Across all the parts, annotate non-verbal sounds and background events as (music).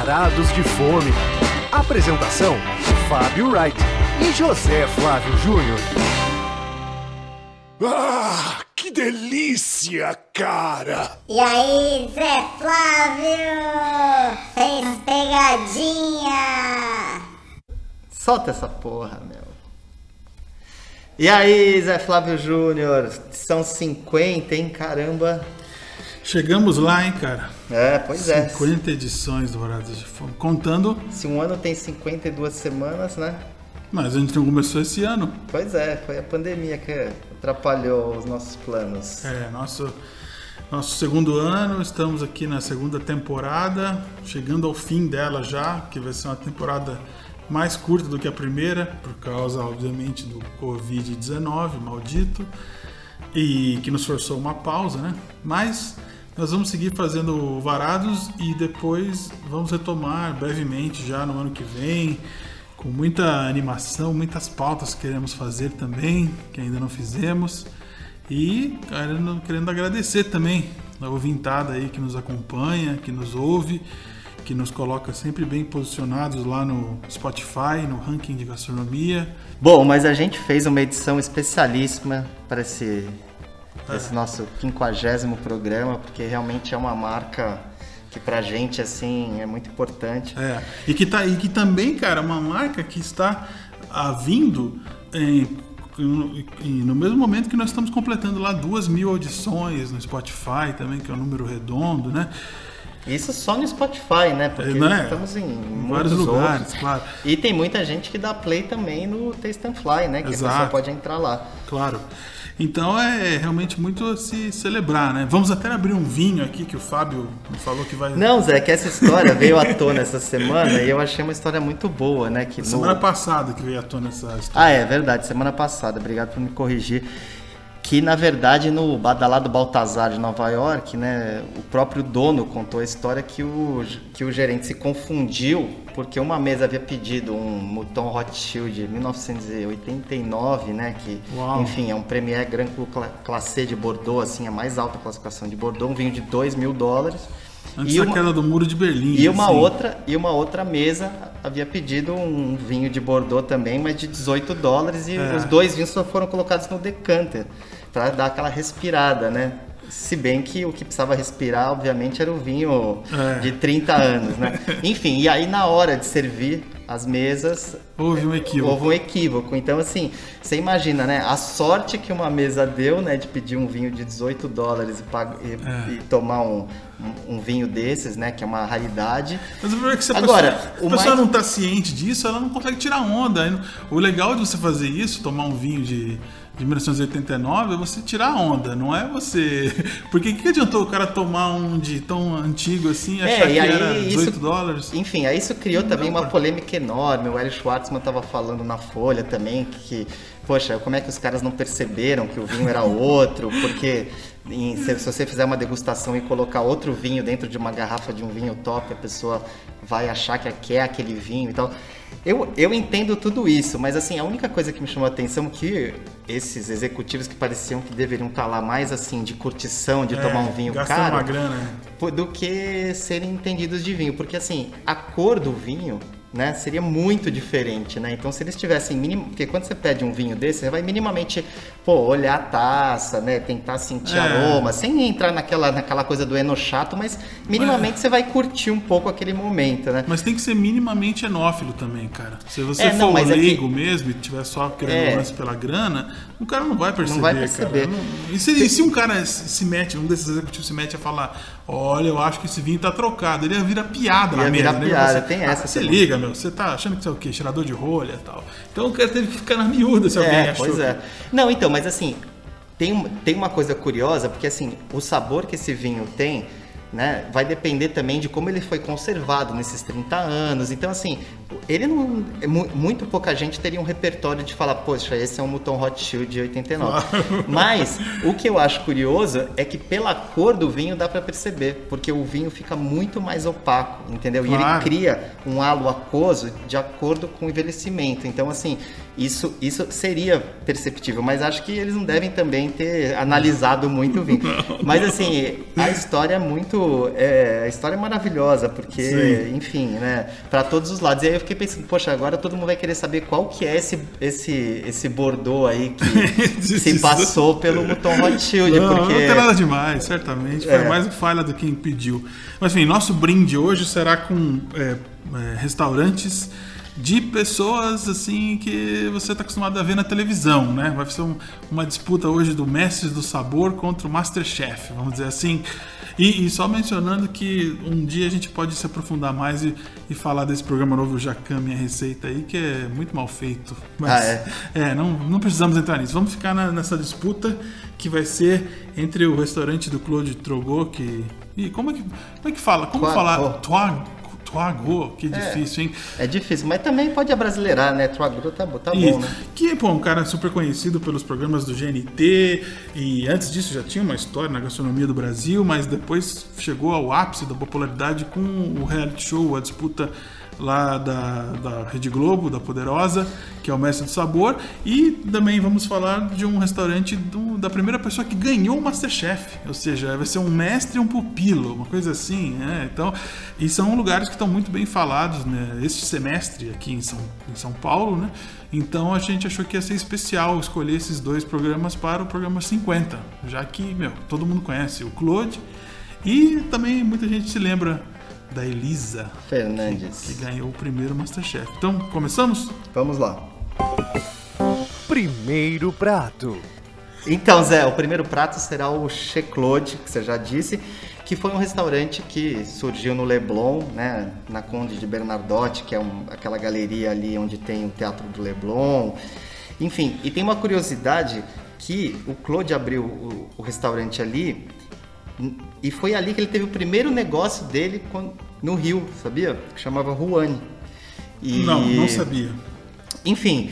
Varados de Fome. Apresentação: Fábio Wright e José Flávio Júnior. Ah, que delícia, cara! E aí, Zé Flávio? Fez pegadinha? Solta essa porra, meu. E aí, Zé Flávio Júnior? São 50, hein? Caramba. Chegamos lá, hein, cara? É, pois é. 50 edições do Varados de Fome. Contando, Se um ano tem 52 semanas, né? mas a gente não começou esse ano. Pois é, foi a pandemia que atrapalhou os nossos planos. É, nosso, nosso segundo ano, estamos aqui na segunda temporada, chegando ao fim dela já, que vai ser uma temporada mais curta do que a primeira, por causa, obviamente, do Covid-19, maldito, e que nos forçou uma pausa, né? Mas nós vamos seguir fazendo varados e depois vamos retomar brevemente já no ano que vem, com muita animação, muitas pautas que queremos fazer também, que ainda não fizemos. E querendo, querendo agradecer também a ouvintada aí que nos acompanha, que nos ouve, que nos coloca sempre bem posicionados lá no Spotify, no ranking de gastronomia. Bom, mas a gente fez uma edição especialíssima para esse, esse nosso quinquagésimo programa, porque realmente é uma marca que pra gente, assim, é muito importante. É, e que, tá, e que também, cara, uma marca que está vindo em- em- no mesmo momento que nós estamos completando lá duas mil audições no Spotify também, que é um número redondo, né? Isso só no Spotify, né? Porque é? estamos em, Em vários lugares, outros. claro. E tem muita gente que dá play também no Taste and Fly, né? Que a Exato. pessoa pode entrar lá. Claro. Então é realmente muito a se celebrar, né? Vamos até abrir um vinho aqui que o Fábio falou que vai. Não, Zé, que essa história veio à tona essa semana e eu achei uma história muito boa, né? Que no- Semana passada que veio à tona essa história. Ah, é verdade, semana passada, obrigado por me corrigir. Que na verdade no badalado Baltazar de Nova York, né, o próprio dono contou a história que o, que o gerente se confundiu porque uma mesa havia pedido um Mouton Rothschild de 1989, né, que Uau. enfim é um Premier Grand Cru Cla- Classé de Bordeaux, assim, a mais alta classificação de Bordeaux, um vinho de 2 mil dólares. Antes E da uma- queda do muro de Berlim. e uma assim. outra e uma outra mesa havia pedido um vinho de Bordeaux também, mas de 18 dólares e É. os dois vinhos só foram colocados no decanter para dar aquela respirada, né? Se bem que o que precisava respirar, obviamente, era o vinho É. de 30 anos, né? (laughs) Enfim, e aí na hora de servir as mesas, Houve um equívoco. houve um equívoco. Então, assim, você imagina, né? A sorte que uma mesa deu, né? De pedir um vinho de 18 dólares e, e- É. e tomar um, um, um vinho desses, né? Que é uma raridade. Mas o problema é que se a Agora, pessoa, a pessoa mais- não está ciente disso, ela não consegue tirar onda. O legal de você fazer isso, tomar um vinho de, de 1989, é você tirar onda, não é você. (laughs) Porque que, que adiantou o cara tomar um de tão antigo assim e achar É, e que aí era isso- 18 dólares? Enfim, aí isso criou também uma polêmica enorme. O Hélio Schwartzman estava falando na Folha também que, poxa, como é que os caras não perceberam que o vinho era outro? Porque em- se, se você fizer uma degustação e colocar outro vinho dentro de uma garrafa de um vinho top, a pessoa vai achar que quer aquele vinho e tal. Eu, eu entendo tudo isso, mas assim, a única coisa que me chamou a atenção é que esses executivos que pareciam que deveriam estar lá mais assim de curtição, de É, tomar um vinho caro, uma grana, né? do que serem entendidos de vinho, porque assim, a cor do vinho, né, seria muito diferente, né? Então, se eles tivessem mínimo, porque quando você pede um vinho desse, você vai minimamente, pô, olhar a taça, né, tentar sentir É. aroma, sem entrar naquela naquela coisa do eno chato, mas minimamente você vai curtir um pouco aquele momento, né? Mas tem que ser minimamente enófilo também, cara. Se você É, for não, é que- leigo mesmo e tiver só querendo É. lance pela grana, o cara não vai perceber, vai perceber. cara. Não- E se, e se um cara se mete, um desses executivos se mete a falar, olha, eu acho que esse vinho tá trocado, ele ia virar piada Ia na virar mesa. né? piada, Você- tem ah, essa Você também. liga, meu, você tá achando que você é o quê? Cheirador de rolha e tal. Então o cara teve que ficar na miúda se alguém É, achou. pois é. Não, então, mas assim, tem, tem uma coisa curiosa, porque assim, o sabor que esse vinho tem, né, vai depender também de como ele foi conservado nesses 30 anos. Então, assim, ele não. é mu- Muito pouca gente teria um repertório de falar, poxa, esse é um Mouton Hot Shield de 89. (laughs) Mas o que eu acho curioso é que pela cor do vinho dá pra perceber, porque o vinho fica muito mais opaco, entendeu? E ele Claro. cria um halo aquoso de acordo com o envelhecimento. Então, assim, isso, isso seria perceptível, mas acho que eles não devem também ter analisado muito o vinho. (laughs) Mas, assim, a história é muito. é, a história é maravilhosa, porque, Sim. enfim, né, para todos os lados. E aí eu fiquei pensando, poxa, agora todo mundo vai querer saber qual que é esse, esse, esse Bordeaux aí que (laughs) se passou pelo Mouton Rothschild, Não, porque. não tem nada demais, certamente. Foi É. mais falha do que impediu. Mas enfim, nosso brinde hoje será com é, é, restaurantes de pessoas assim que você está acostumado a ver na televisão, né? Vai ser um- uma disputa hoje do Mestres do Sabor contra o Masterchef, vamos dizer assim. E, e só mencionando que um dia a gente pode se aprofundar mais e, e falar desse programa novo Jacan Minha Receita aí, que é muito mal feito. Mas, Ah, é? é, não, não precisamos entrar nisso. Vamos ficar na- nessa disputa que vai ser entre o restaurante do Claude Trogot, que. E como é que, como é que fala? Como Toigot. falar? Toigot. Toigot, que difícil, hein? É difícil, mas também pode abrasileirar, né? Troagro tá, tá Isso. bom, né? Que pô, um cara super conhecido pelos programas do GNT e antes disso já tinha uma história na gastronomia do Brasil, mas depois chegou ao ápice da popularidade com o reality show, a disputa lá da, da Rede Globo, da Poderosa, que é o Mestre do Sabor, e também vamos falar de um restaurante do- da primeira pessoa que ganhou o Masterchef, ou seja, vai ser um mestre e um pupilo, uma coisa assim, né? Então, e são lugares que estão muito bem falados, né? Este semestre aqui em São, em São Paulo, né? Então a gente achou que ia ser especial escolher esses dois programas para o programa 50, já que, meu, todo mundo conhece o Claude e também muita gente se lembra da Elisa, que Fernandes. ganhou o primeiro Masterchef. Então, começamos? Vamos lá. Primeiro prato. Então, Zé, o primeiro prato será o Che Claude, que você já disse, que foi um restaurante que surgiu no Leblon, né, na Conde de Bernardotte, que é um- aquela galeria ali onde tem o Teatro do Leblon. Enfim, e tem uma curiosidade que o Claude abriu o, o restaurante ali e foi ali que ele teve o primeiro negócio dele no Rio, sabia? Que chamava Ruane. E- Não, não sabia. enfim,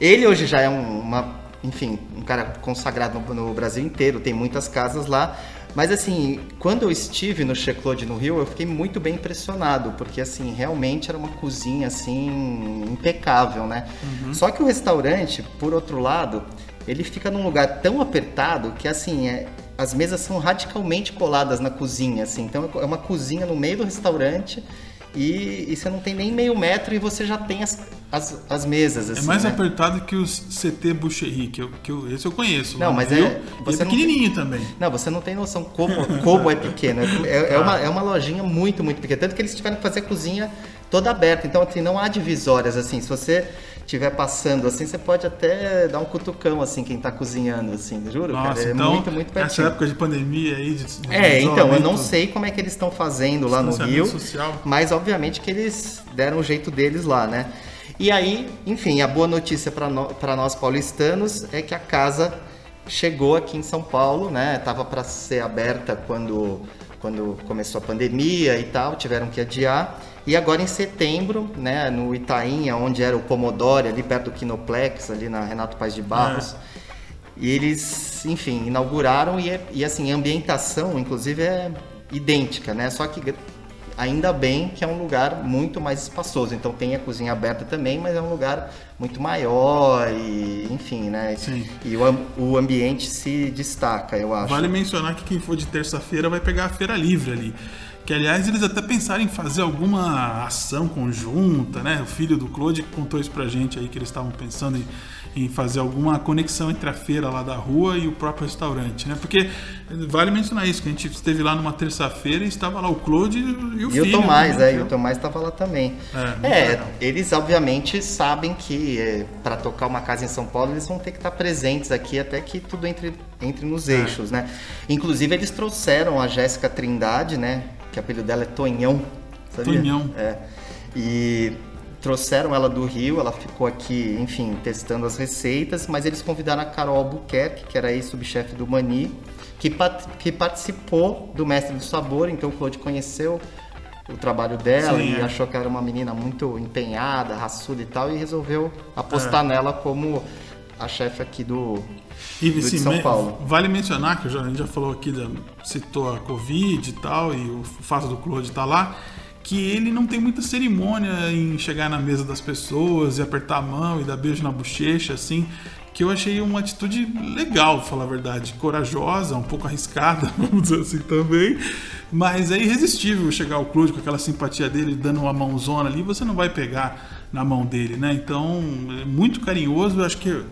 ele hoje já é um- uma, enfim, um cara consagrado no, no Brasil inteiro, tem muitas casas lá. Mas assim, quando eu estive no Che Claude no Rio, eu fiquei muito bem impressionado, porque assim, realmente era uma cozinha assim impecável, né? Só que o restaurante, por outro lado, ele fica num lugar tão apertado que assim, é, as mesas são radicalmente coladas na cozinha, assim. Então é uma cozinha no meio do restaurante e, e você não tem nem meio metro e você já tem as, as, as mesas, É assim, mais né? apertado que os CT Boucherie, que, eu, que eu, esse eu conheço. Não, mas Rio, é- e você é pequenininho também. Não, você não tem noção como, como é pequeno. É, é (laughs) uma, é uma lojinha muito, muito pequena. Tanto que eles tiveram que fazer a cozinha toda aberta. Então, assim, não há divisórias, assim. Se você estiver passando, assim, você pode até dar um cutucão, assim, quem tá cozinhando, assim. Juro, Nossa, cara. É então, muito, muito essa pertinho. época de pandemia aí, de, de É, então, eu não sei como é que eles estão fazendo lá no Rio, social. mas obviamente que eles deram o jeito deles lá, né? E aí, enfim, a boa notícia para nós paulistanos é que a casa chegou aqui em São Paulo, né? Tava para ser aberta quando, quando começou a pandemia e tal, tiveram que adiar. E agora em setembro, né, no Itaim, onde era o Pomodoro, ali perto do Kinoplex, ali na Renato Paz de Barros, e eles, enfim, inauguraram e, é- e assim, a ambientação, inclusive, é idêntica, né? Só que ainda bem que é um lugar muito mais espaçoso. Então tem a cozinha aberta também, mas é um lugar muito maior e, enfim, né? Sim. E o, o ambiente se destaca, eu acho. Vale mencionar que quem for de terça-feira vai pegar a feira livre ali. Que aliás eles até pensaram em fazer alguma ação conjunta, né? O filho do Claude contou isso pra gente aí que eles estavam pensando em, em fazer alguma conexão entre a feira lá da rua e o próprio restaurante, né? Porque vale mencionar isso, que a gente esteve lá numa terça-feira e estava lá o Claude e o E filho. o Tomás, né? é, e o Tomás estava lá também. É, É, eles obviamente sabem que para tocar uma casa em São Paulo eles vão ter que estar presentes aqui até que tudo entre, entre nos É. eixos, né? Inclusive eles trouxeram a Jéssica Trindade, né? Que o apelido dela é Tonhão. Sabia? Tonhão. É. E trouxeram ela do Rio, ela ficou aqui, enfim, testando as receitas, mas eles convidaram a Carol Albuquerque, que era ex-subchefe do Mani, que, pat- que participou do Mestre do Sabor, então o Claude conheceu o trabalho dela Sim, e é. achou que era uma menina muito empenhada, raçuda e tal, e resolveu apostar nela como a chefe aqui do, E do de sim, São Paulo. vale mencionar que a gente já falou aqui, da- citou a Covid e tal, e o fato do Claude estar lá, que ele não tem muita cerimônia em chegar na mesa das pessoas e apertar a mão e dar beijo na bochecha, assim, que eu achei uma atitude legal, falar a verdade, corajosa, um pouco arriscada, (laughs) vamos dizer assim também, mas é irresistível chegar o Claude com aquela simpatia dele, dando uma mãozona ali, você não vai pegar na mão dele, né? Então, é muito carinhoso, eu acho que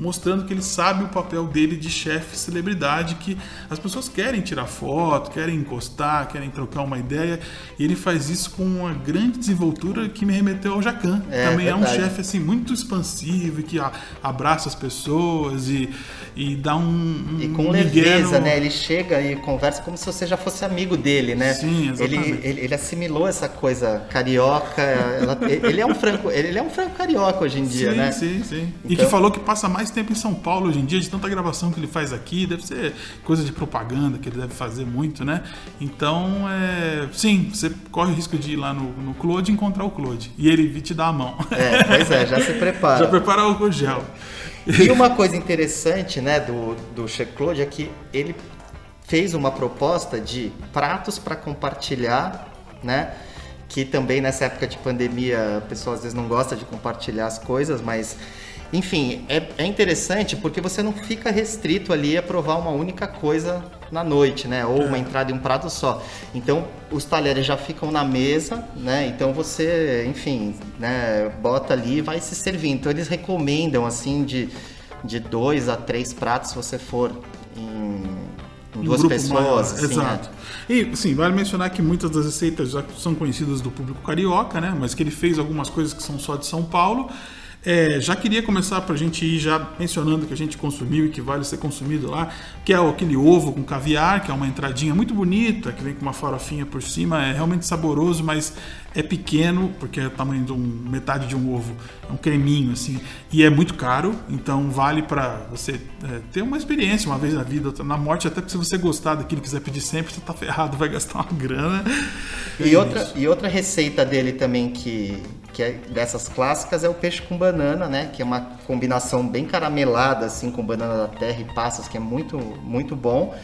mostrando que ele sabe o papel dele de chefe celebridade, que as pessoas querem tirar foto, querem encostar, querem trocar uma ideia, e ele faz isso com uma grande desenvoltura que me remeteu ao Jacan. É, Também é um verdade. chefe assim muito expansivo e que abraça as pessoas e, e dá um, E um com migué leveza, no- né? Ele chega e conversa como se você já fosse amigo dele, né? Sim, ele, exatamente. ele, ele assimilou essa coisa carioca. ela- (laughs) ele é um franco, ele é um franco carioca hoje em dia, sim, né? Sim, sim. E Então- que falou que passa mais tempo em São Paulo hoje em dia, de tanta gravação que ele faz aqui, deve ser coisa de propaganda que ele deve fazer muito, né? Então, é... sim, você corre o risco de ir lá no, no Claude e encontrar o Claude. E ele vir te dar a mão. É, pois é, já se (laughs) prepara. Já preparar o gel. (laughs) E uma coisa interessante, né, do, do Che Claude é que ele fez uma proposta de pratos para compartilhar, né? Que também nessa época de pandemia a pessoa às vezes não gosta de compartilhar as coisas, mas enfim, é, é interessante porque você não fica restrito ali a provar uma única coisa na noite, né? Ou uma entrada e um prato só. Então os talheres já ficam na mesa, né? Então você, enfim, né, bota ali e vai se servir. Então eles recomendam assim de, de dois a três pratos se você for em, em duas pessoas. assim, Exato. né? E, sim, vale mencionar que muitas das receitas já são conhecidas do público carioca, né? Mas que ele fez algumas coisas que são só de São Paulo. É, já queria começar para a gente ir já mencionando que a gente consumiu e que vale ser consumido lá, que é aquele ovo com caviar, que é uma entradinha muito bonita, que vem com uma farofinha por cima, é realmente saboroso, mas é pequeno, porque é o tamanho de um, metade de um ovo, é um creminho assim, e é muito caro, então vale para você é, ter uma experiência uma vez na vida, na morte, até porque se você gostar daquilo e quiser pedir sempre, você tá ferrado, vai gastar uma grana. E É outra, isso. e outra receita dele também que, que é dessas clássicas é o peixe com banana, né? Que é uma combinação bem caramelada, assim, com banana da terra e passas, que é muito, muito bom.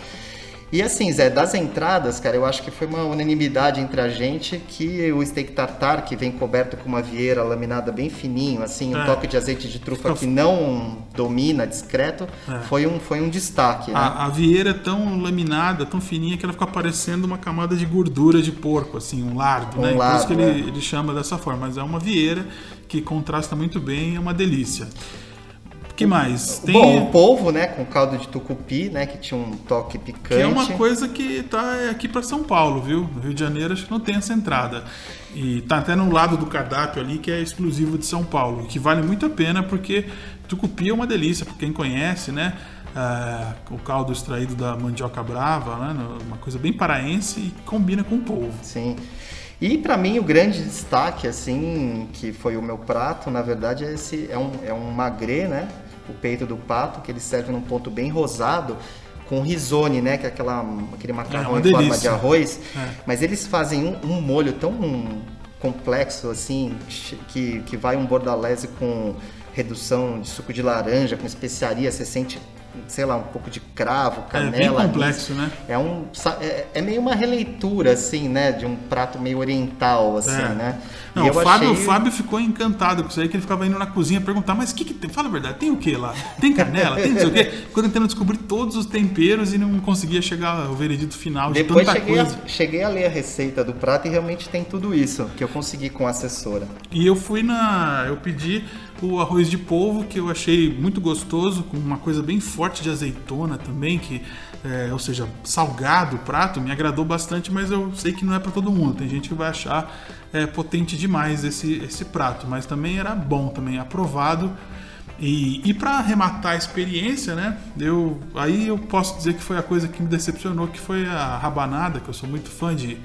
E assim, Zé, das entradas, cara, eu acho que foi uma unanimidade entre a gente que o steak tartar, que vem coberto com uma vieira laminada bem fininho, assim, um É. toque de azeite de trufa Fica- que não domina, discreto, É. foi, um, foi um destaque, né? A, a vieira é tão laminada, tão fininha, que ela fica parecendo uma camada de gordura de porco, assim, um lardo, Um né? Por lardo, isso que ele, é. ele chama dessa forma. Mas é uma vieira que contrasta muito bem, é uma delícia. O que mais? Tem, Bom, o polvo, né, com caldo de tucupi, né, que tinha um toque picante. que é uma coisa que tá aqui para São Paulo, viu? No Rio de Janeiro acho que não tem essa entrada. E tá até no lado do cardápio ali que é exclusivo de São Paulo, que vale muito a pena porque tucupi é uma delícia, para quem conhece, né? Ah, o caldo extraído da mandioca brava, né? Uma coisa bem paraense e combina com o polvo. Sim. E pra mim o grande destaque, assim, que foi o meu prato, na verdade, é esse é um, é um magre, né? O peito do pato, que ele serve num ponto bem rosado, com risone, né? Que é aquela, aquele macarrão uma em forma de arroz. É. Mas eles fazem um, um molho tão complexo, assim, que, que vai um bordalese com redução de suco de laranja, com especiaria, você sente, sei lá, um pouco de cravo, É canela. bem anis. complexo, né? É, um, é, é meio uma releitura, assim, né? De um prato meio oriental, assim, É. né? Não, E o Fábio, achei- o Fábio ficou encantado com isso aí, que ele ficava indo na cozinha perguntar, mas o que, que tem? Fala a verdade, tem o que lá? Tem canela? Tem não sei o quê? (laughs) Ficou tentando descobrir todos os temperos e não conseguia chegar ao veredito final de Depois tanta cheguei a, coisa. cheguei a ler a receita do prato e realmente tem tudo isso que eu consegui com a assessora. E eu fui na. Eu pedi o arroz de polvo, que eu achei muito gostoso, com uma coisa bem forte de azeitona também, que, é, ou seja, salgado o prato, me agradou bastante, mas eu sei que não é para todo mundo. Tem gente que vai achar é, potente demais esse, esse prato, mas também era bom, também aprovado. E, e para arrematar a experiência, né? Eu, aí eu posso dizer que foi a coisa que me decepcionou, que foi a rabanada, que eu sou muito fã de,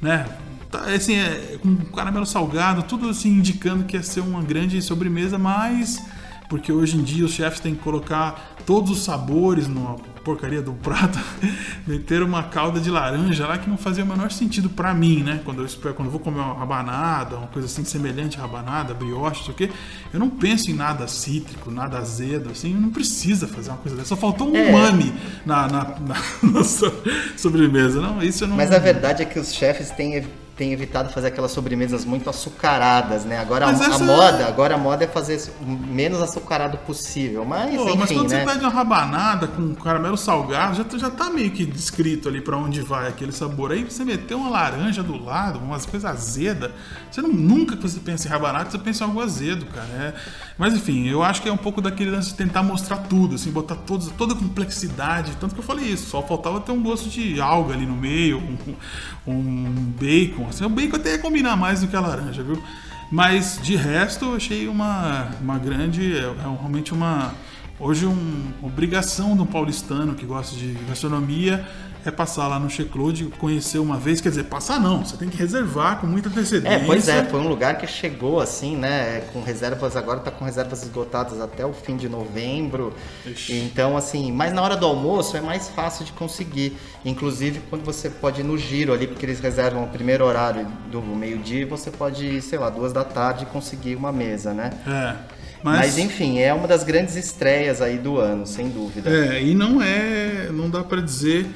né? Tá, assim, é, com caramelo salgado, tudo assim indicando que ia ser uma grande sobremesa, mas porque hoje em dia os chefes têm que colocar todos os sabores no porcaria do prato, (laughs) meteram uma calda de laranja lá que não fazia o menor sentido pra mim, né? Quando eu quando eu vou comer uma rabanada, uma coisa assim semelhante à rabanada, brioche, sei o quê, eu não penso em nada cítrico, nada azedo, assim, não precisa fazer uma coisa dessa. Só faltou um É. umami na, na, na, (laughs) na so- sobremesa, não? Isso eu não. Mas a verdade é que os chefes têm, têm evitado fazer aquelas sobremesas muito açucaradas, né? Agora a, Mas a essa- moda, agora a moda é fazer o menos açucarado possível. Mas Pô, enfim, mas quando né? você pede uma rabanada com caramelo salgado, já, tá- já tá meio que descrito ali pra onde vai aquele sabor. Aí você meteu uma laranja do lado, umas coisas azedas. Você não, nunca que você pensa em rabanada, você pensa em algo azedo, cara. É- mas enfim, eu acho que é um pouco daquele lance de tentar mostrar tudo, assim, botar todos, toda a complexidade. Tanto que eu falei isso, só faltava ter um gosto de alga ali no meio, um, um bacon. Assim, o bacon até ia combinar mais do que a laranja, viu? Mas de resto, eu achei uma, uma grande. É, é realmente uma. Hoje, uma obrigação do paulistano que gosta de gastronomia é passar lá no Checlode, conhecer uma vez. Quer dizer, passar não, você tem que reservar com muita antecedência. É, pois é, foi um lugar que chegou assim, né, com reservas, agora tá com reservas esgotadas até o fim de novembro. Ixi. Então, assim, mas na hora do almoço é mais fácil de conseguir. Inclusive, quando você pode ir no giro ali, porque eles reservam o primeiro horário do meio-dia, você pode ir, sei lá, duas da tarde e conseguir uma mesa, né? É. Mas... Mas, enfim, é uma das grandes estreias aí do ano, sem dúvida. É, e não é. Não dá pra dizer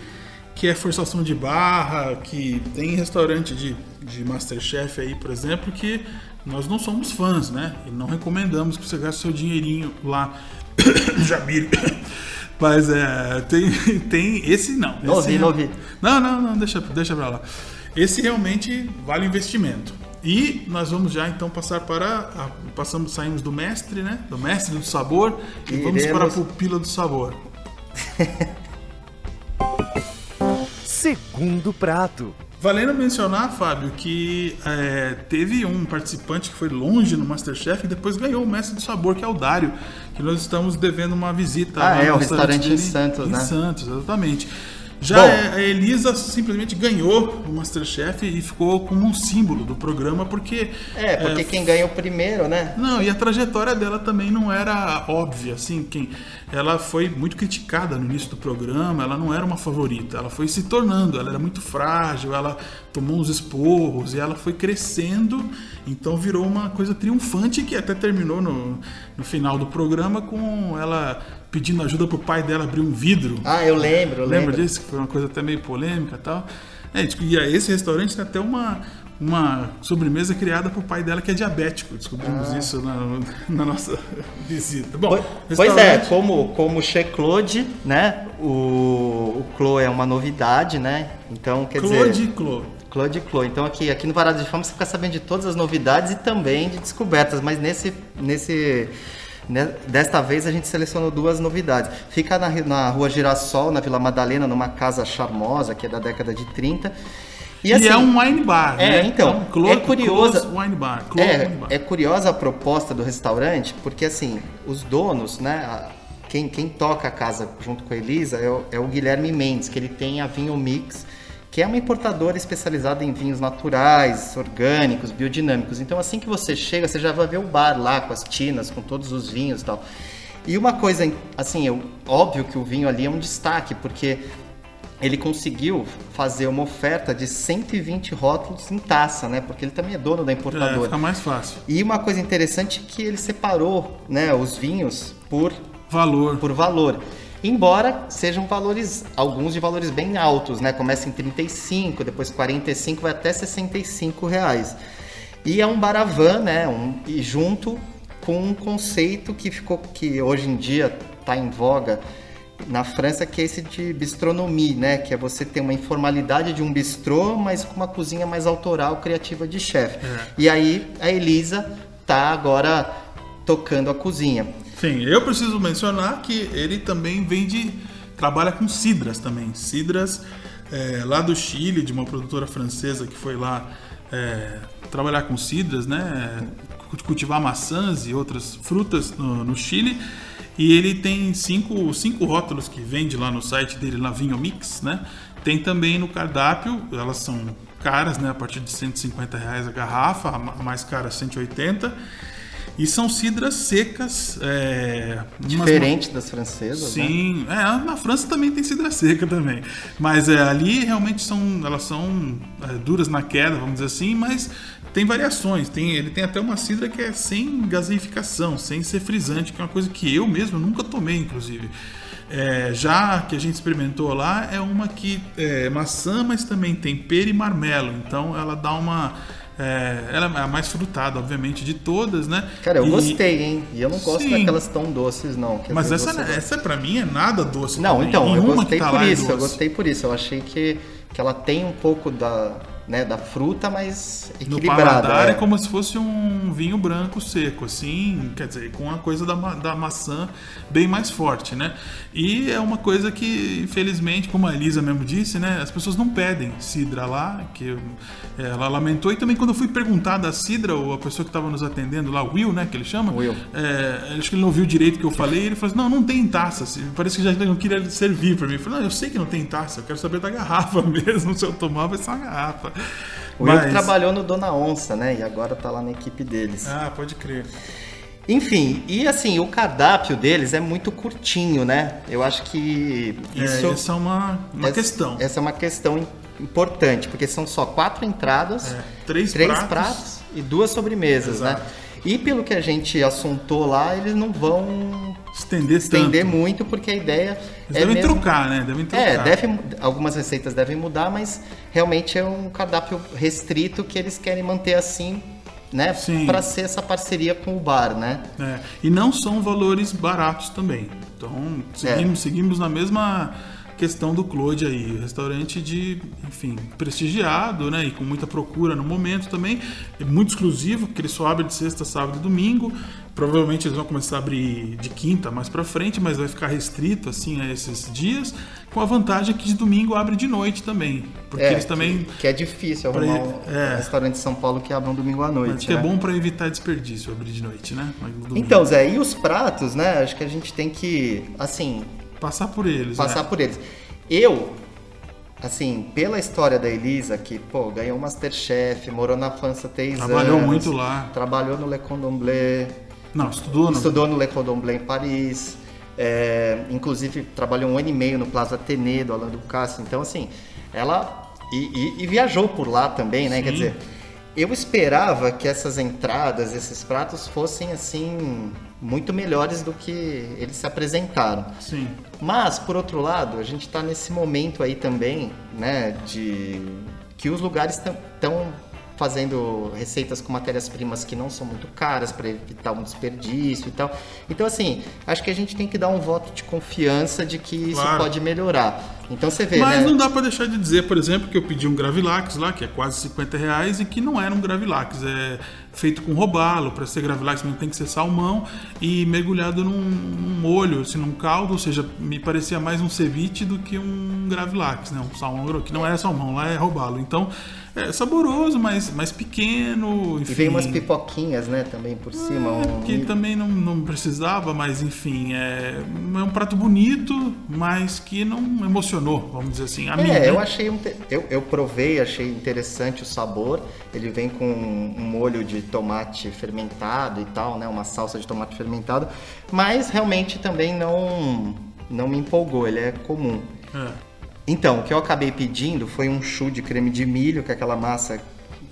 que é forçação de barra, que tem restaurante de, de Masterchef aí, por exemplo, que nós não somos fãs, né? E não recomendamos que você gaste seu dinheirinho lá. (coughs) Jamile. (coughs) Mas é. Tem, (laughs) tem. Esse não. Não ouvi, não ouvi. Não, não, não, deixa, deixa pra lá. Esse realmente vale o investimento. E nós vamos já então passar para. A, passamos, saímos do mestre, né? Do mestre do sabor e vamos para a Iremos- pupila do sabor. (laughs) Segundo prato. Valendo mencionar, Fábio, que é, teve um participante que foi longe no Masterchef e depois ganhou o Mestre do Sabor, que é o Dário, que nós estamos devendo uma visita. Ah, é, o restaurante em Santos, em né? Santos, exatamente. Já Bom. é, a Elisa simplesmente ganhou o Masterchef e ficou como um símbolo do programa, porque. É, porque quem ganha o primeiro, né? Não, e a trajetória dela também não era óbvia, assim, quem ela foi muito criticada no início do programa, ela não era uma favorita, ela foi se tornando, ela era muito frágil, ela tomou uns esporros e ela foi crescendo, então virou uma coisa triunfante que até terminou no, no final do programa com ela pedindo ajuda pro pai dela abrir um vidro. Ah, eu lembro, eu Lembra lembro. disso? Que foi uma coisa até meio polêmica e tal. É, e aí esse restaurante tem até uma, uma sobremesa criada pro pai dela que é diabético. Descobrimos isso na, na nossa (laughs) visita. Bom, Ah. Pois, pois é, como, como Che Claude, né? O, o Clo é uma novidade, né? Então, quer Claude dizer. e Clo. Claude e Clo. Então aqui, aqui no Varado de Fama você fica sabendo de todas as novidades e também de descobertas, mas nesse. nesse desta vez a gente selecionou duas novidades. Fica na, na rua Girassol, na Vila Madalena, numa casa charmosa que é da década de 30. E, assim, é um wine bar, É, né? então, Clo- é curiosa- Close Wine Bar. É, Wine Bar. é curiosa a proposta do restaurante, porque assim, os donos, né? a- Quem, quem toca a casa junto com a Elisa é o, é o Guilherme Mendes, que ele tem a Vinho Mix, que é uma importadora especializada em vinhos naturais, orgânicos, biodinâmicos. Então assim que você chega, você já vai ver o bar lá com as tinas, com todos os vinhos e tal. E uma coisa, assim, eu, óbvio que o vinho ali é um destaque, porque ele conseguiu fazer uma oferta de 120 rótulos em taça, né? Porque ele também é dono da É, importadora. fica mais fácil. E uma coisa interessante é que ele separou né, os vinhos por, Valor. por valor. Embora sejam valores, alguns de valores bem altos, né? Começa em 35, depois 45, vai até 65 reais. E é um baravan, né? Um, e junto com um conceito que ficou, que hoje em dia está em voga na França, que é esse de bistronomie, né? Que é você ter uma informalidade de um bistrô, mas com uma cozinha mais autoral, criativa de chefe. E aí a Elisa tá agora tocando a cozinha. Sim, eu preciso mencionar que ele também vende, trabalha com cidras também. Cidras é, lá do Chile, de uma produtora francesa que foi lá é, trabalhar com cidras, né? Cultivar maçãs e outras frutas no, no Chile. E ele tem cinco, cinco rótulos que vende lá no site dele, lá Vinho Mix, né? Tem também no cardápio, elas são caras, né? A partir de 150 reais a garrafa, a mais cara 180. E são cidras secas. É, umas- Diferente das francesas, né? Sim, é, na França também tem cidra seca também. Mas é, ali realmente são. Elas são é, duras na queda, vamos dizer assim, mas tem variações. Tem, ele tem até uma cidra que é sem gaseificação, sem ser frisante, que é uma coisa que eu mesmo nunca tomei, inclusive. É, já que a gente experimentou lá, é uma que é maçã, mas também tem pera e marmelo. Então ela dá uma. É, ela é a mais frutada, obviamente, de todas, né? Cara, eu E- gostei, hein? E eu não gosto Sim. daquelas tão doces, não. Mas essa, você- essa pra mim é nada doce. Não, também. então, eu Nenhuma gostei que tá por é isso, eu doce. gostei por isso. Eu achei que, que ela tem um pouco da, né, da fruta, mas No equilibrada. paladar é. é. como se fosse um vinho branco seco, assim, quer dizer, com a coisa da, ma- da maçã bem mais forte, né? E é uma coisa que, infelizmente, como a Elisa mesmo disse, né? As pessoas não pedem cidra lá, que é, ela lamentou. E também quando eu fui perguntar da cidra, ou a pessoa que estava nos atendendo lá, o Will, né, que ele chama? Will. É, acho que ele não ouviu direito o que eu falei. Ele falou assim, não, não tem em taça. Parece que já não queria servir para mim. Eu falei, não, eu sei que não tem em taça, eu quero saber da garrafa (laughs) mesmo. Se eu tomar, vai ser uma garrafa. O Will Mas- trabalhou no Dona Onça, né? E agora tá lá na equipe deles. Ah, pode crer. Enfim, e assim, o cardápio deles é muito curtinho, né? Eu acho que isso é, essa é uma, uma essa- questão. Essa é uma questão im- importante, porque são só quatro entradas, É, três pratos. pratos. e duas sobremesas, Exato. né? E pelo que a gente assuntou lá, eles não vão Estender, estender tanto. muito, porque a ideia Eles é devem mesmo- trocar, né? Devem trocar. É, deve, algumas receitas devem mudar, mas realmente é um cardápio restrito que eles querem manter assim, né? Para ser essa parceria com o bar, né? É, E não são valores baratos também. Então, seguimos, seguimos na mesma questão do Claude aí. Restaurante de, enfim, prestigiado, né? E com muita procura no momento também. É muito exclusivo, porque ele só abre de sexta, sábado e domingo. Provavelmente eles vão começar a abrir de quinta mais pra frente, mas vai ficar restrito, assim, a esses dias. Com a vantagem que de domingo abre de noite também. Porque É, eles também... Que, que é difícil Pra arrumar um é. restaurante de São Paulo que abra um domingo à noite. Mas que é né? bom pra evitar desperdício abrir de noite, né? No Então, Zé, e os pratos, né? Acho que a gente tem que, assim, Passar por eles, passar né? por eles. Eu, assim, pela história da Elisa, que, pô, ganhou Masterchef, morou na França três Trabalhou anos. muito lá. Trabalhou no Le Cordon Bleu, Não, estudou, não? estudou no Le Cordon Bleu em Paris. é, inclusive, trabalhou um ano e meio no Plaza Athénée, do Alain Ducasse. Então, assim, ela... E, e- e viajou por lá também, né? Quer Sim. dizer, eu esperava que essas entradas, esses pratos fossem, assim, muito melhores do que eles se apresentaram. Sim. Mas, por outro lado, a gente está nesse momento aí também, né, de que os lugares estão fazendo receitas com matérias-primas que não são muito caras para evitar um desperdício e tal. Então, assim, acho que a gente tem que dar um voto de confiança de que isso Claro. pode melhorar. Então você vê, Mas né? não dá pra deixar de dizer, por exemplo, que eu pedi um Gravilax lá, que é quase 50 reais, e que não era um Gravilax. É feito com robalo, para ser Gravilax mesmo tem que ser salmão, e mergulhado num, num molho, assim, num caldo, ou seja, me parecia mais um ceviche do que um Gravilax, né? Um salmão, que não é salmão, lá é robalo. Então, é saboroso, mas mais pequeno, enfim... E vem umas pipoquinhas, né, também por cima. um- que também não, não precisava, mas enfim, é, é um prato bonito, mas que não emocionou, vamos dizer assim. A mim, É, né? eu achei. um Eu, eu provei, achei interessante o sabor. Ele vem com um molho de tomate fermentado e tal, né? Uma salsa de tomate fermentado. Mas realmente também não, não me empolgou, ele é comum. É. Então, o que eu acabei pedindo foi um chou de creme de milho, que é aquela massa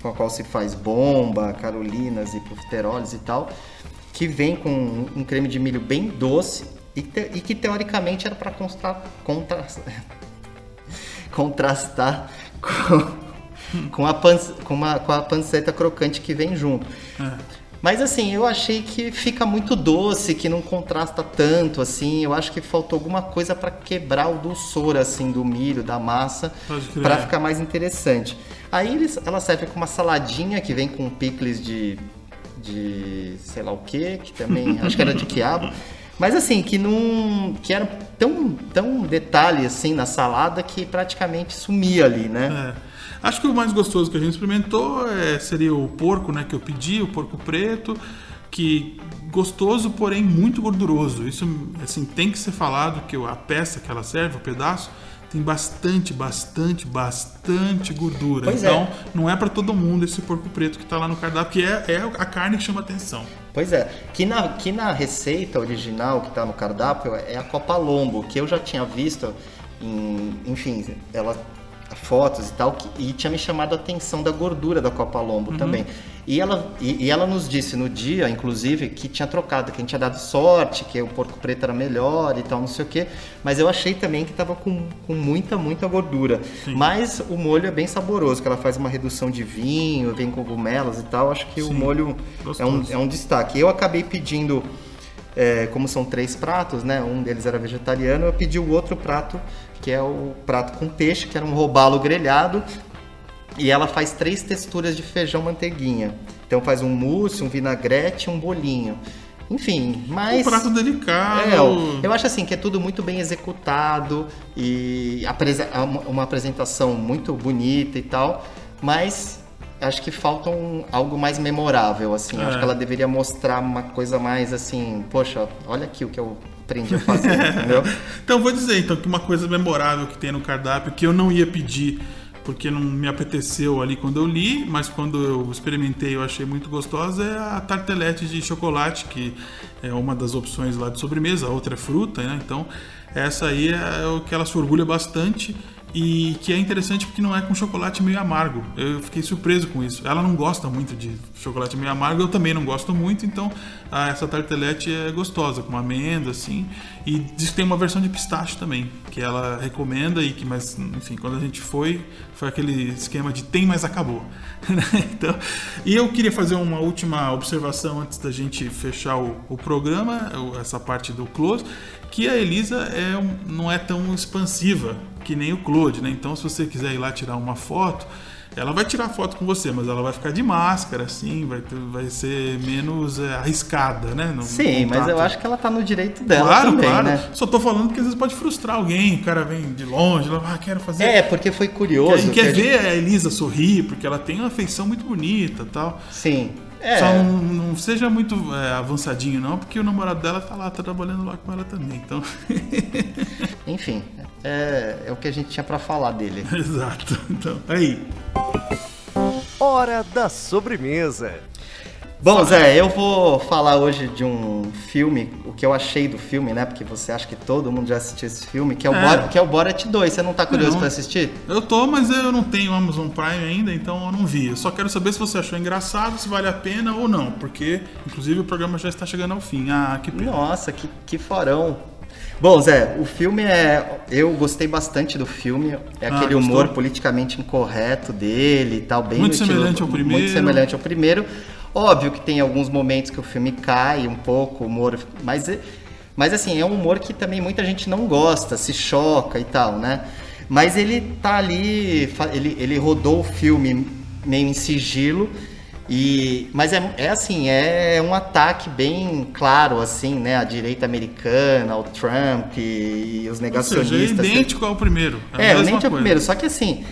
com a qual se faz bomba, carolinas e profiteroles e tal, que vem com um creme de milho bem doce e, te- e que teoricamente era para contrastar, (laughs) contrastar com, (laughs) com, a pan, com, uma- com a panceta crocante que vem junto. É. Mas assim, eu achei que fica muito doce, que não contrasta tanto, assim. Eu acho que faltou alguma coisa para quebrar o dulçor, assim, do milho, da massa, para ficar mais interessante. Aí eles, ela serve com uma saladinha que vem com picles de, de sei lá o que, que também acho que era de quiabo. Mas assim, que não. que era tão, tão detalhe assim na salada que praticamente sumia ali, né? É. Acho que o mais gostoso que a gente experimentou é, seria o porco, né, que eu pedi, o porco preto, que gostoso, porém muito gorduroso. Isso assim tem que ser falado que a peça que ela serve, o pedaço, tem bastante, bastante, bastante gordura. Pois é. então, não é para todo mundo esse porco preto que tá lá no cardápio, que é, é a carne que chama atenção. Pois é, que na, que na receita original que tá no cardápio é a Copa Lombo, que eu já tinha visto em, enfim, ela fotos e tal, que- e tinha me chamado a atenção da gordura da Copa Lombo também. E ela, e, e ela nos disse no dia, inclusive, que tinha trocado, que a gente tinha dado sorte, que o porco preto era melhor e tal, não sei o quê. Mas eu achei também que tava com, com muita, muita gordura. Mas o molho é bem saboroso, que ela faz uma redução de vinho, vem cogumelos e tal. Acho que o Sim, molho é um, é um destaque. Eu acabei pedindo, é, como são três pratos, né? Um deles era vegetariano, eu pedi o outro prato, que é o prato com peixe, que era um robalo grelhado. E ela faz três texturas de feijão manteiguinha. Então faz um mousse, um vinagrete e um bolinho. Enfim, mas. Um prato delicado. É, eu, eu acho assim que é tudo muito bem executado e apresa- uma uma apresentação muito bonita e tal, mas acho que falta um- algo mais memorável, assim. É. Acho que ela deveria mostrar uma coisa mais assim, poxa, olha aqui o que eu aprendi a fazer, (laughs) entendeu? Então vou dizer então que uma coisa memorável que tem no cardápio que eu não ia pedir porque não me apeteceu ali quando eu li, mas quando eu experimentei eu achei muito gostosa é a tartelete de chocolate, que é uma das opções lá de sobremesa, a outra é fruta, né? Então essa aí é o que ela se orgulha bastante e que é interessante porque não é com chocolate meio amargo. Eu fiquei surpreso com isso. Ela não gosta muito de chocolate meio amargo, eu também não gosto muito, então ah, essa tartelete é gostosa, com amêndoa, assim. E diz que tem uma versão de pistache também, que ela recomenda e que, mas, enfim, quando a gente foi, foi aquele esquema de tem, mas acabou. (laughs) né? então, e eu queria fazer uma última observação antes da gente fechar o, o programa, essa parte do close, que a Elisa é não é tão expansiva que nem o Claude, né? Então, se você quiser ir lá tirar uma foto, ela vai tirar foto com você, mas ela vai ficar de máscara, assim, vai, vai ser menos é, arriscada, né? no- Sim, mas eu acho que ela tá no direito dela Claro, também, claro. né? Só tô falando que às vezes pode frustrar alguém, o cara vem de longe, lá, ah, quero fazer. É, porque foi Quer, curioso. quer que a gente- ver a Elisa sorrir, porque ela tem uma feição muito bonita tal. Sim. É. Só não, não seja muito é, avançadinho, não, porque o namorado dela tá lá, tá trabalhando lá com ela também. Então, Enfim, é, é o que a gente tinha pra falar dele. (laughs) exato. Então, aí. Hora da sobremesa. Bom, Zé, eu vou falar hoje de um filme, o que eu achei do filme, né? Porque você acha que todo mundo já assistiu esse filme, que é o, É. Bor- que é o Borat 2. Você não tá curioso pra assistir? Eu tô, mas eu não tenho Amazon Prime ainda, então eu não vi. Eu só quero saber se você achou engraçado, se vale a pena ou não, porque inclusive o programa já está chegando ao fim. Ah, que pena. Nossa, que, que forão. Bom, Zé, o filme é. Eu gostei bastante do filme. É Ah, aquele gostou? humor politicamente incorreto dele e tal, bem Muito estilo- semelhante ao primeiro. Muito semelhante ao primeiro. Óbvio que tem alguns momentos que o filme cai um pouco, o humor. Mas, é- mas assim, é um humor que também muita gente não gosta, se choca e tal, né? Mas ele tá ali. Ele, ele rodou o filme meio em sigilo. E, mas é, é assim, é um ataque bem claro, assim, né? A direita americana, ao Trump e, os Ou seja, negacionistas. é idêntico ao primeiro. É, o é o coisa. primeiro, só que assim,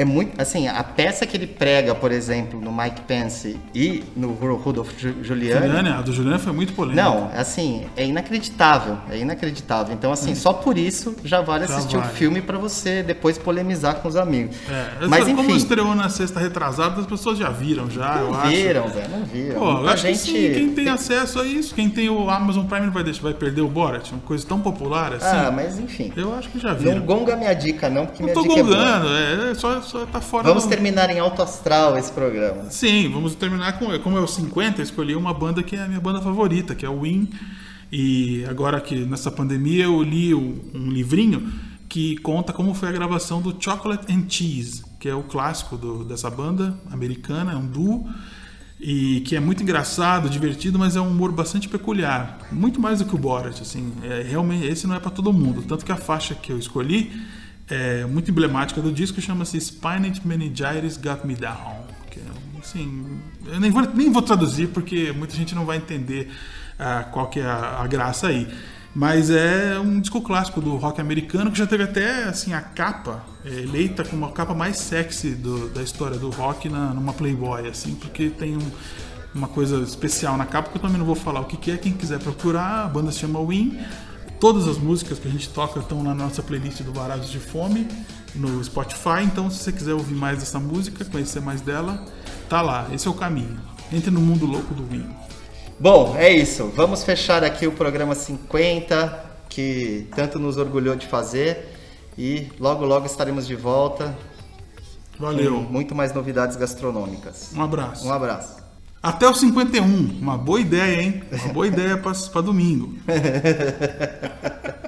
é muito. Assim, a peça que ele prega, por exemplo, no Mike Pence e no Ru- Rudolph Giuliani. Juliane, a do Juliane foi muito polêmica. Não, assim, é inacreditável, é inacreditável. Então, assim, só por isso já vale. Já assistir o vale. filme pra você depois polemizar com os amigos. É, Mas essa- como enfim, estreou na sexta retrasada, as pessoas já viram, já, eu não acho. viram, Zé, não viram. Pô, eu acho que sim, quem tem acesso a isso, quem tem o Amazon Prime não vai, deixar, vai perder o Borat, uma coisa tão popular assim. Ah, mas enfim. Eu acho que já Não viram. gonga minha dica, não, porque Não minha tô dica é boa. gongando, é, é só, só tá fora Vamos do... terminar em alto astral esse programa. Sim, vamos terminar com. Como é o 50, eu escolhi uma banda que é a minha banda favorita, que é o Win. E agora que nessa pandemia eu li um livrinho que conta como foi a gravação do Chocolate and Cheese, que é o clássico do- dessa banda americana, é um duo. E que é muito engraçado, divertido, mas é um humor bastante peculiar. Muito mais do que o Borat, assim. É, realmente, esse não é para todo mundo. Tanto que a faixa que eu escolhi é muito emblemática do disco, chama-se Spinach Meningitis Got Me Down. Que é, assim, eu nem vou, nem vou traduzir porque muita gente não vai entender ah, qual que é a, a graça aí. Mas é um disco clássico do rock americano que já teve até assim a capa é, eleita como a capa mais sexy do- da história do rock na, numa Playboy, assim, porque tem um uma coisa especial na capa, que eu também não vou falar o que, que é. Quem quiser procurar, a banda se chama Win. Todas as músicas que a gente toca estão na nossa playlist do Varados de Fome no Spotify. Então, se você quiser ouvir mais dessa música, conhecer mais dela, tá lá. Esse é o caminho. Entre no mundo louco do Win. Bom, é isso. Vamos fechar aqui o programa 50, que tanto nos orgulhou de fazer. E logo, logo estaremos de volta Valeu. com muito mais novidades gastronômicas. Um abraço. Um abraço. Até o 51. Uma boa ideia, hein? Uma boa ideia para domingo. (laughs)